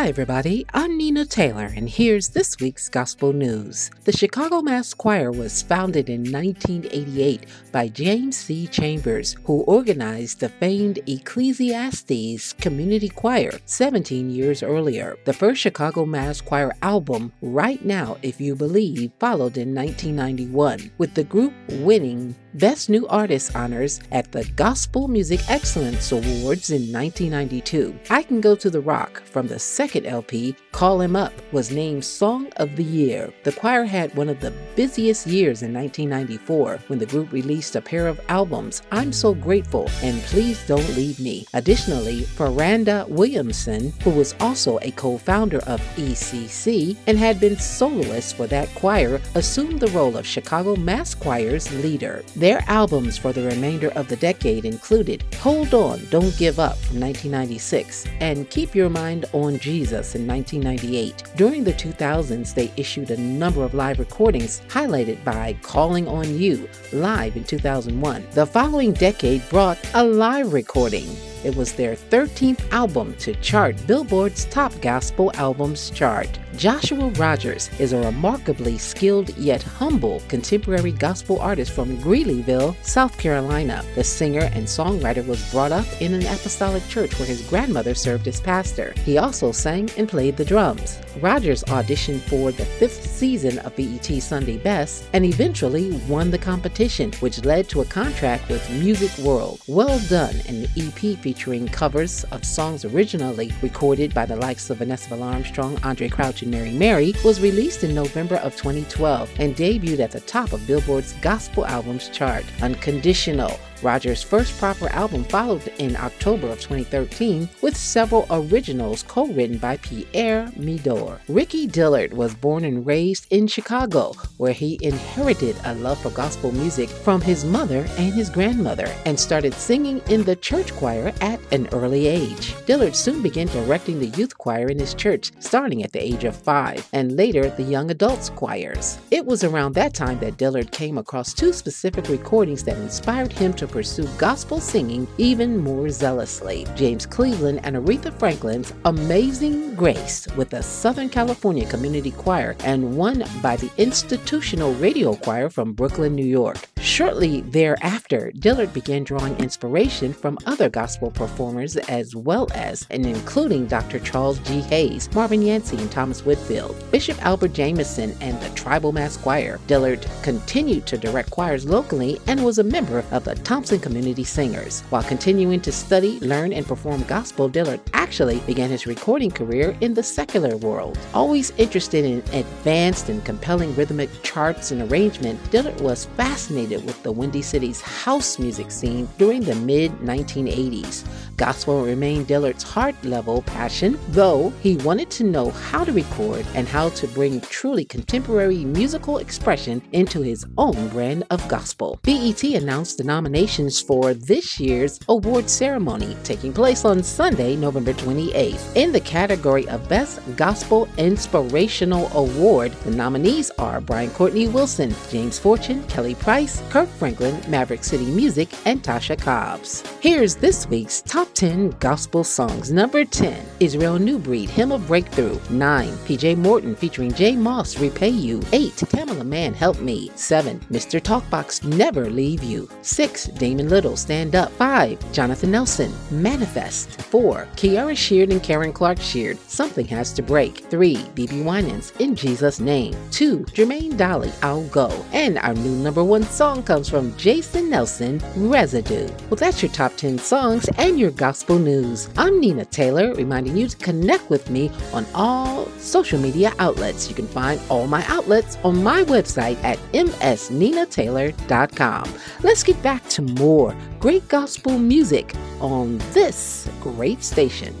Hi, everybody. I'm Nina Taylor, and here's this week's Gospel News. The Chicago Mass Choir was founded in 1988 by James C. Chambers, who organized the famed Ecclesiastes Community Choir 17 years earlier. The first Chicago Mass Choir album, Right Now If You Believe, followed in 1991, with the group winning Best New Artist honors at the Gospel Music Excellence Awards in 1992. I Can Go to the Rock from the second LP, Call Him Up, was named Song of the Year. The choir had one of the busiest years in 1994 when the group released a pair of albums, I'm So Grateful and Please Don't Leave Me. Additionally, Faranda Williamson, who was also a co founder of ECC and had been soloist for that choir, assumed the role of Chicago Mass Choir's leader. Their albums for the remainder of the decade included Hold On, Don't Give Up from 1996 and Keep Your Mind on Jesus in 1998. During the 2000s, they issued a number of live recordings highlighted by Calling on You live in 2001. The following decade brought a live recording it was their 13th album to chart Billboard's Top Gospel Albums chart. Joshua Rogers is a remarkably skilled yet humble contemporary gospel artist from Greeleyville, South Carolina. The singer and songwriter was brought up in an apostolic church where his grandmother served as pastor. He also sang and played the drums. Rogers auditioned for the fifth season of BET Sunday Best and eventually won the competition, which led to a contract with Music World. Well Done, an EP featuring covers of songs originally recorded by the likes of Vanessa Armstrong, Andraé Crouch, and Mary Mary, was released in November of 2012 and debuted at the top of Billboard's Gospel Albums chart. Unconditional Rogers' first proper album followed in October of 2013 with several originals co written by Pierre Medor. Ricky Dillard was born and raised in Chicago, where he inherited a love for gospel music from his mother and his grandmother and started singing in the church choir at an early age. Dillard soon began directing the youth choir in his church, starting at the age of five, and later the young adults choirs. It was around that time that Dillard came across two specific recordings that inspired him to pursue gospel singing even more zealously. James Cleveland and Aretha Franklin's Amazing Grace with the Southern California Community Choir and one by the Institutional Radio Choir from Brooklyn, New York. Shortly thereafter, Dillard began drawing inspiration from other gospel performers as well as and including Dr. Charles G. Hayes, Marvin Yancey, and Thomas Whitfield, Bishop Albert Jamison, and the Tribal Mass Choir. Dillard continued to direct choirs locally and was a member of the Thompson Community Singers. While continuing to study, learn, and perform gospel, Dillard actually began his recording career in the secular world. Always interested in advanced and compelling rhythmic charts and arrangement, Dillard was fascinated with the Windy City's house music scene during the mid 1980s. Gospel remained Dillard's heart level passion, though he wanted to know how to record and how to bring truly contemporary musical expression into his own brand of gospel. BET announced the nominations for this year's award ceremony, taking place on Sunday, November 28th. In the category of Best Gospel Inspirational Award, the nominees are Brian Courtney Wilson, James Fortune, Kelly Price, Kirk Franklin, Maverick City Music, and Tasha Cobbs. Here's this week's Top 10 Gospel Songs. Number 10, Israel New Breed, Hymn of Breakthrough. 9, PJ Morton featuring Jay Moss, Repay You. 8, Tamela Mann, Help Me. 7, Mr. Talkbox, Never Leave You. 6, Damon Little, Stand Up. 5, Jonathan Nelson, Manifest. 4, Kierra Sheard and Karen Clark Sheard, Something Has to Break. 3, BeBe Winans, In Jesus' Name. 2, Jermaine Dolly, I'll Go. And our new number one song comes from Jason Nelson, Residue. Well, that's your top 10 songs and your gospel news. I'm Nina Taylor, reminding you to connect with me on all social media outlets. You can find all my outlets on my website at msninataylor.com. Let's get back to more great gospel music on this great station.